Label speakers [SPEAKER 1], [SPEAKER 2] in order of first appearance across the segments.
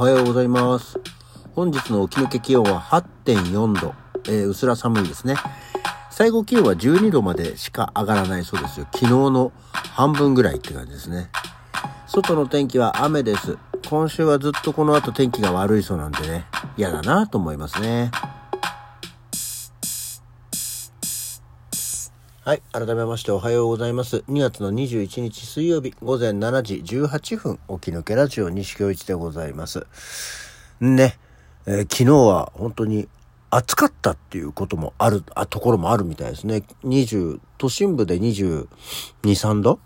[SPEAKER 1] おはようございます。本日の起き抜け気温は8.4度。えー、うすら寒いですね。最高気温は12度までしか上がらないそうですよ。昨日の半分ぐらいって感じですね。外の天気は雨です。今週はずっとこの後天気が悪いそうなんでね、嫌だなと思いますね。はい。改めましておはようございます。2月の21日水曜日午前7時18分、起き抜けラジオ西京一でございます。ね、えー昨日は本当に暑かったっていうこともある、あ、ところもあるみたいですね。20、都心部で22、3度？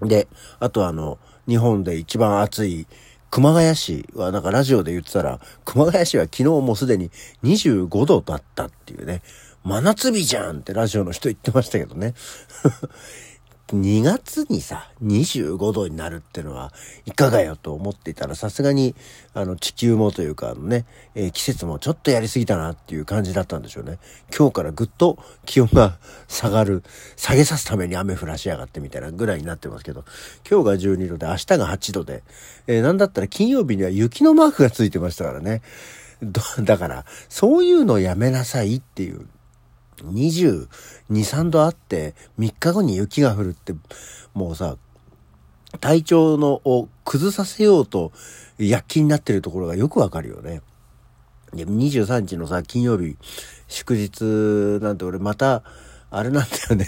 [SPEAKER 1] で、あとあの、日本で一番暑い熊谷市はなんかラジオで言ってたら、熊谷市は昨日もうすでに25度だったっていうね、真夏日じゃんってラジオの人言ってましたけどね。2月にさ、25度になるってのはいかがよと思っていたら、さすがに、あの、地球もというか、あのね、えー季節もちょっとやりすぎたなっていう感じだったんでしょうね。今日からぐっと気温が下がる、下げさすために雨降らしやがってみたいなぐらいになってますけど、今日が12度で、明日が8度で、えーなんだったら金曜日には雪のマークがついてましたからね。だから、そういうのやめなさいっていう。22、3度あって、3日後に雪が降るって、もうさ、体調のを崩させようと躍起になってるところがよくわかるよね。で、23日のさ、金曜日、祝日なんて俺また、あれなんだよね。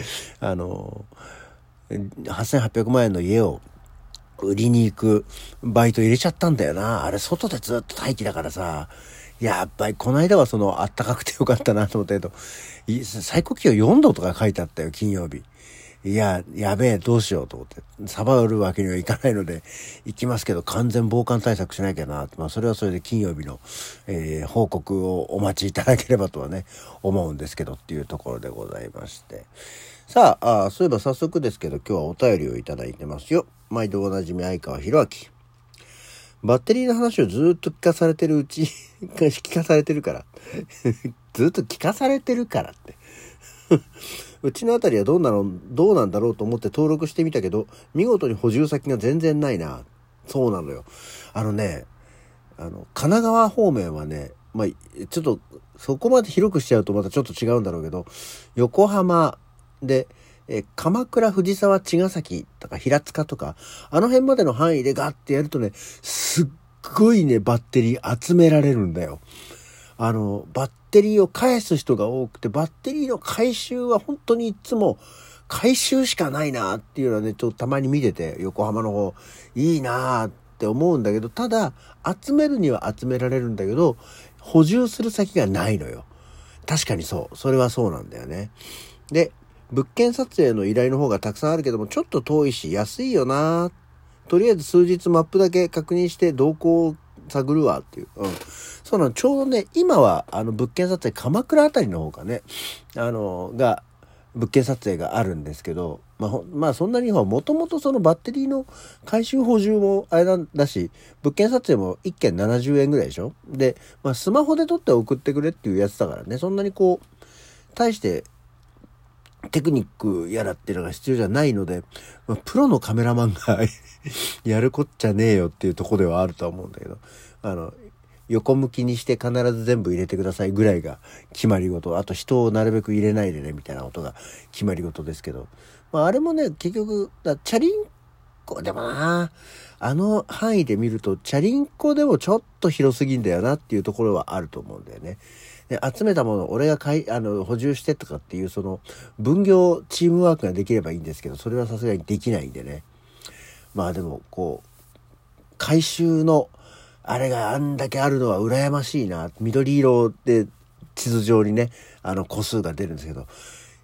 [SPEAKER 1] あの、8800万円の家を売りに行くバイト入れちゃったんだよな。あれ外でずっと待機だからさ。やっぱりこの間はそのあったかくてよかったなと思ったけど、最高気温4度とか書いてあったよ、金曜日。いや、やべえ、どうしようと思って。サバるわけにはいかないので、行きますけど、完全防寒対策しなきゃな。まあ、それはそれで金曜日の、えー報告をお待ちいただければとはね、思うんですけどっていうところでございまして。さあ、あそういえば早速ですけど、今日はお便りをいただいてますよ。毎度おなじみ相川博明。バッテリーの話をずっと聞かされてるうち、聞かされてるから。ずっと聞かされてるからって。うちのあたりはどうなの、どうなんだろうと思って登録してみたけど、見事に補充先が全然ないな。そうなのよ。あのね、あの、神奈川方面はね、まあ、ちょっと、そこまで広くしちゃうとまたちょっと違うんだろうけど、横浜で、え鎌倉、藤沢、茅ヶ崎とか平塚とか、あの辺までの範囲でガッてやるとね、すっごいね、バッテリー集められるんだよ。あの、バッテリーを返す人が多くて、バッテリーの回収は本当にいつも回収しかないなっていうのはね、ちょっとたまに見てて、横浜の方、いいなって思うんだけど、ただ、集めるには集められるんだけど、補充する先がないのよ。確かにそう。それはそうなんだよね。で、物件撮影の依頼の方がたくさんあるけども、ちょっと遠いし、安いよなとりあえず数日マップだけ確認して動向を探るわっていう。うん。そうなの。ちょうどね、今はあの物件撮影鎌倉あたりの方がね、あの、が、物件撮影があるんですけど、まあ、まあそんなにもともとそのバッテリーの回収補充もあれなんだし、物件撮影も1件70円ぐらいでしょで、まあスマホで撮って送ってくれっていうやつだからね、そんなにこう、大してテクニックやらっていうのが必要じゃないので、まあ、プロのカメラマンが やるこっちゃねえよっていうとこではあると思うんだけど、あの、横向きにして必ず全部入れてくださいぐらいが決まり事。あと人をなるべく入れないでねみたいな音が決まり事ですけど。まああれもね、結局、だチャリンコ、でもなあの範囲で見ると、チャリンコでもちょっと広すぎんだよなっていうところはあると思うんだよね。で集めたものを俺が買い、あの、補充してとかっていう、その、分業、チームワークができればいいんですけど、それはさすがにできないんでね。まあでも、こう、回収の、あれがあんだけあるのは羨ましいな。緑色で地図上にね、あの個数が出るんですけど、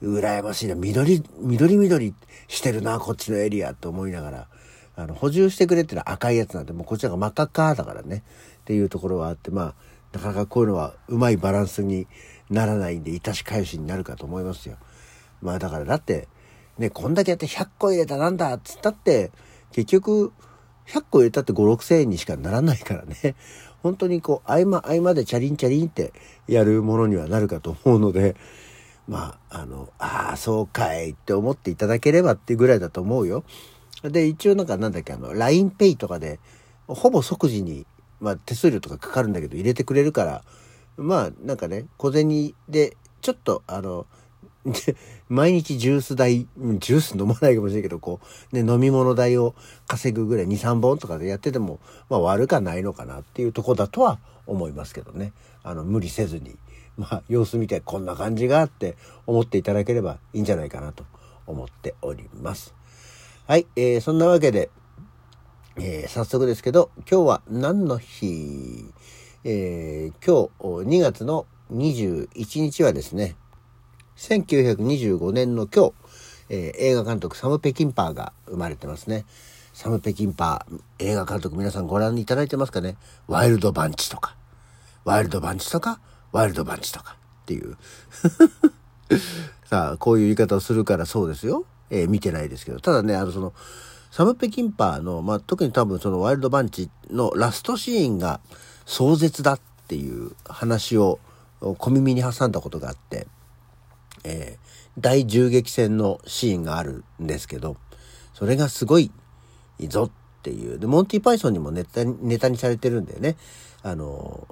[SPEAKER 1] 羨ましいな。緑、緑緑してるな、こっちのエリアと思いながら、あの、補充してくれっていうのは赤いやつなんで、もうこっちらが真っ赤っかだからね。っていうところはあって、まあ、なかなかこういうのはうまいバランスにならないんで、いたし返しになるかと思いますよ。まあだからだって、ね、こんだけやって100個入れたなんだっつったって、結局、100個入れたって5、6千円にしかならないからね。本当にこう、合間合間でチャリンチャリンってやるものにはなるかと思うので、まあ、あの、ああ、そうかいって思っていただければっていうぐらいだと思うよ。で、一応なんかなんだっけ、あの、LINEPay とかで、ほぼ即時にまあ手数料とかかかるんだけど入れてくれるから、まあなんかね、小銭でちょっとあの、毎日ジュース代、ジュース飲まないかもしれないけど、こう、ね、飲み物代を稼ぐぐらい2、3本とかでやってても、まあ悪かないのかなっていうとこだとは思いますけどね。あの、無理せずに、まあ様子見てこんな感じがあって思っていただければいいんじゃないかなと思っております。はい、えー、そんなわけで、えー、早速ですけど、今日は何の日？えー、今日2月の21日はですね、1925年の今日、えー、映画監督サム・ペキンパーが生まれてますね。サム・ペキンパー、映画監督皆さんご覧いただいてますかね？ワイルドバンチとか、ワイルドバンチとか、ワイルドバンチとかっていう。さあ、こういう言い方をするからそうですよ。えー、見てないですけど。ただね、あの、その、サム・ペキンパーの、まあ、特に多分そのワイルドバンチのラストシーンが壮絶だっていう話を小耳に挟んだことがあって、えー、大銃撃戦のシーンがあるんですけど、それがすごいぞっていう。で、モンティ・パイソンにもネタネタにされてるんだよね。あの、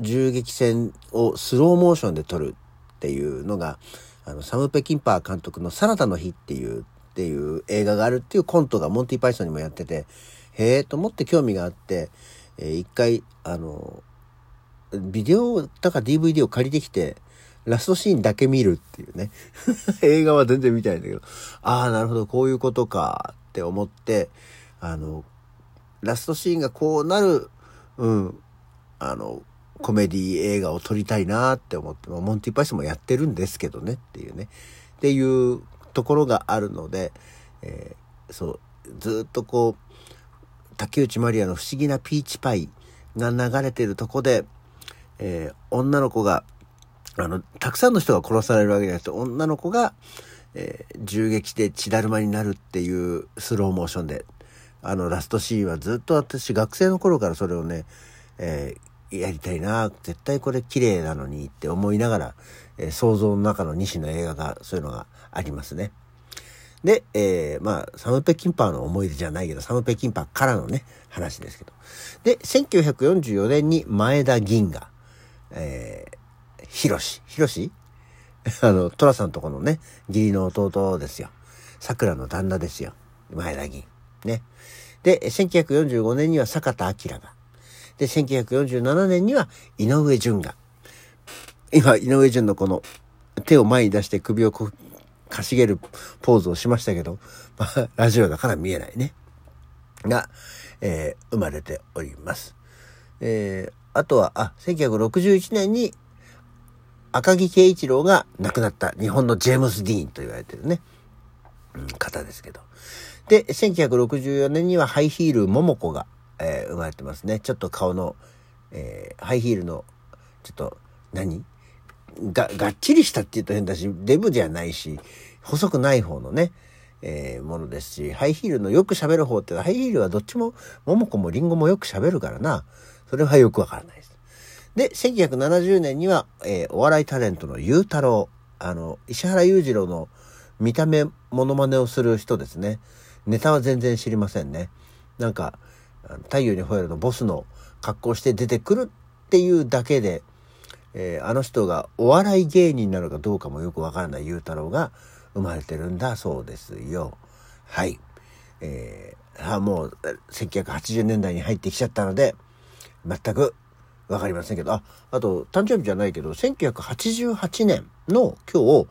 [SPEAKER 1] 銃撃戦をスローモーションで撮るっていうのが、あの、サム・ペキンパー監督のサラダの日っていう、っていう映画があるっていうコントがモンティ・パイソンにもやってて、へえと思って興味があって、えー、一回、あの、ビデオだか DVD を借りてきて、ラストシーンだけ見るっていうね。映画は全然見たいんだけど、ああ、なるほど、こういうことかって思って、あの、ラストシーンがこうなる、うん、あの、コメディ映画を撮りたいなって思って、モンティパイスもやってるんですけどねっていうね。っていうところがあるので、えー、そう、ずっとこう、竹内まりやの不思議なピーチパイが流れてるとこで、えー、女の子が、あの、たくさんの人が殺されるわけじゃなくて、女の子が、えー、銃撃で血だるまになるっていうスローモーションで、あの、ラストシーンはずっと私、学生の頃からそれをね、えー、やりたいな、絶対これ綺麗なのにって思いながら、えー、想像の中の西の映画が、そういうのがありますね。で、えー、まあ、サム・ペキンパーの思い出じゃないけど、サム・ペキンパーからのね、話ですけど。で、1944年に前田銀河、えー、ヒロシ、ヒロシ？あの、トラさんとこのね、義理の弟ですよ。桜の旦那ですよ。前田銀。ね。で、1945年には坂田明が。で、1947年には井上淳が。今、井上淳のこの手を前に出して首をこかしげるポーズをしましたけど、まあ、ラジオだから見えないね。が、えー、生まれております。えー、あとは、あ、1961年に赤木圭一郎が亡くなった日本のジェームス・ディーンと言われてるね、方ですけど。で、1964年にはハイヒール桃子が、えー、生まれてますね。ちょっと顔の、えー、ハイヒールの、ちょっと何、が、がっちりしたって言うと変だし、デブじゃないし、細くない方のね、えー、ものですし、ハイヒールのよく喋る方って、ハイヒールはどっちも、桃子もリンゴもよく喋るからな。それはよくわからないです。で、1970年には、えー、お笑いタレントのゆうたろう、あの、石原裕次郎の見た目モノマネをする人ですね。ネタは全然知りませんね。なんか、太陽に吠えるのボスの格好して出てくるっていうだけで、えー、あの人がお笑い芸人なのかどうかもよくわからないゆうたろうが生まれてるんだそうですよ。はい。えー、あもう1980年代に入ってきちゃったので、全くわかりませんけど、あ、あと、誕生日じゃないけど、1988年の今日、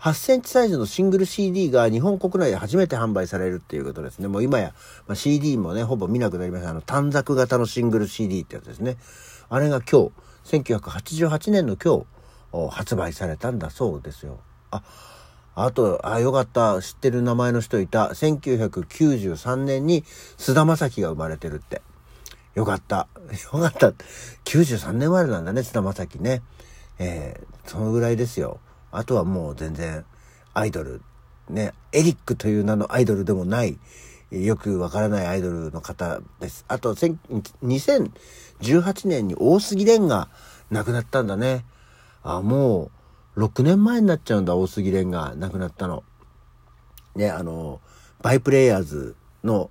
[SPEAKER 1] 8センチサイズのシングル CD が日本国内で初めて販売されるっていうことですね。もう今や、まあ、CD もね、ほぼ見なくなりました。あの、短冊型のシングル CD ってやつですね。あれが今日、1988年の今日、発売されたんだそうですよ。あ、あと、あ、よかった。知ってる名前の人いた。1993年に菅田将暉が生まれてるって。よかった。よかった。93年生まれなんだね、菅田将暉ね。えー、そのぐらいですよ。あとはもう全然、アイドル。ね、エリックという名のアイドルでもない、よくわからないアイドルの方です。あと、2018年に大杉蓮が亡くなったんだね。あ、もう、6年前になっちゃうんだ、大杉蓮が亡くなったの。ね、あの、バイプレイヤーズの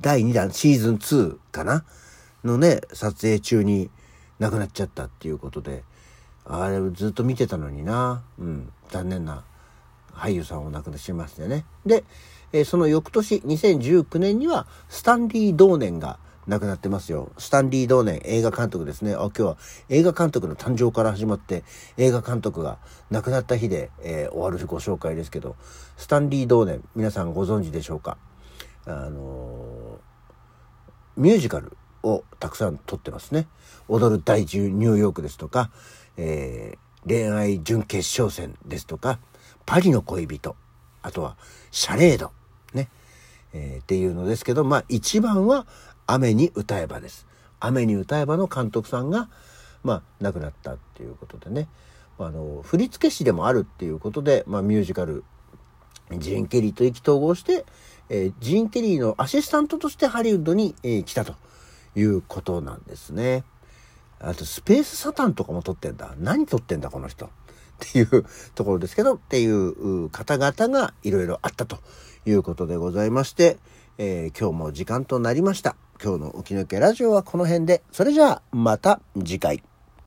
[SPEAKER 1] 第2弾、シーズン2かな？のね、撮影中に亡くなっちゃったっていうことで、あれずっと見てたのにな。うん、残念な俳優さんを亡くなしましてね。で、え、その翌年、2019年には、スタンリー同年が亡くなってますよ。スタンリー同年、映画監督ですね。あ、今日は映画監督の誕生から始まって、映画監督が亡くなった日で、えー、終わるご紹介ですけど、スタンリー同年、皆さんご存知でしょうか？あのー、ミュージカルをたくさん撮ってますね。踊る大ニューヨークですとか、えー、恋愛準決勝戦ですとか、パリの恋人、あとはシャレード、ね、えー、っていうのですけど、まあ一番は雨に歌えばです。雨に歌えばの監督さんが、まあ亡くなったっていうことでね、あの、振付師でもあるっていうことで、まあミュージカル、ジーン・ケリーと意気投合して、えー、ジーン・ケリーのアシスタントとしてハリウッドに、えー、来たということなんですね。あと、スペースサタンとかも撮ってんだ。何撮ってんだ、この人。っていうところですけど、っていう方々がいろいろあったということでございまして、えー、今日も時間となりました。今日の沖抜けラジオはこの辺で、それじゃあまた次回。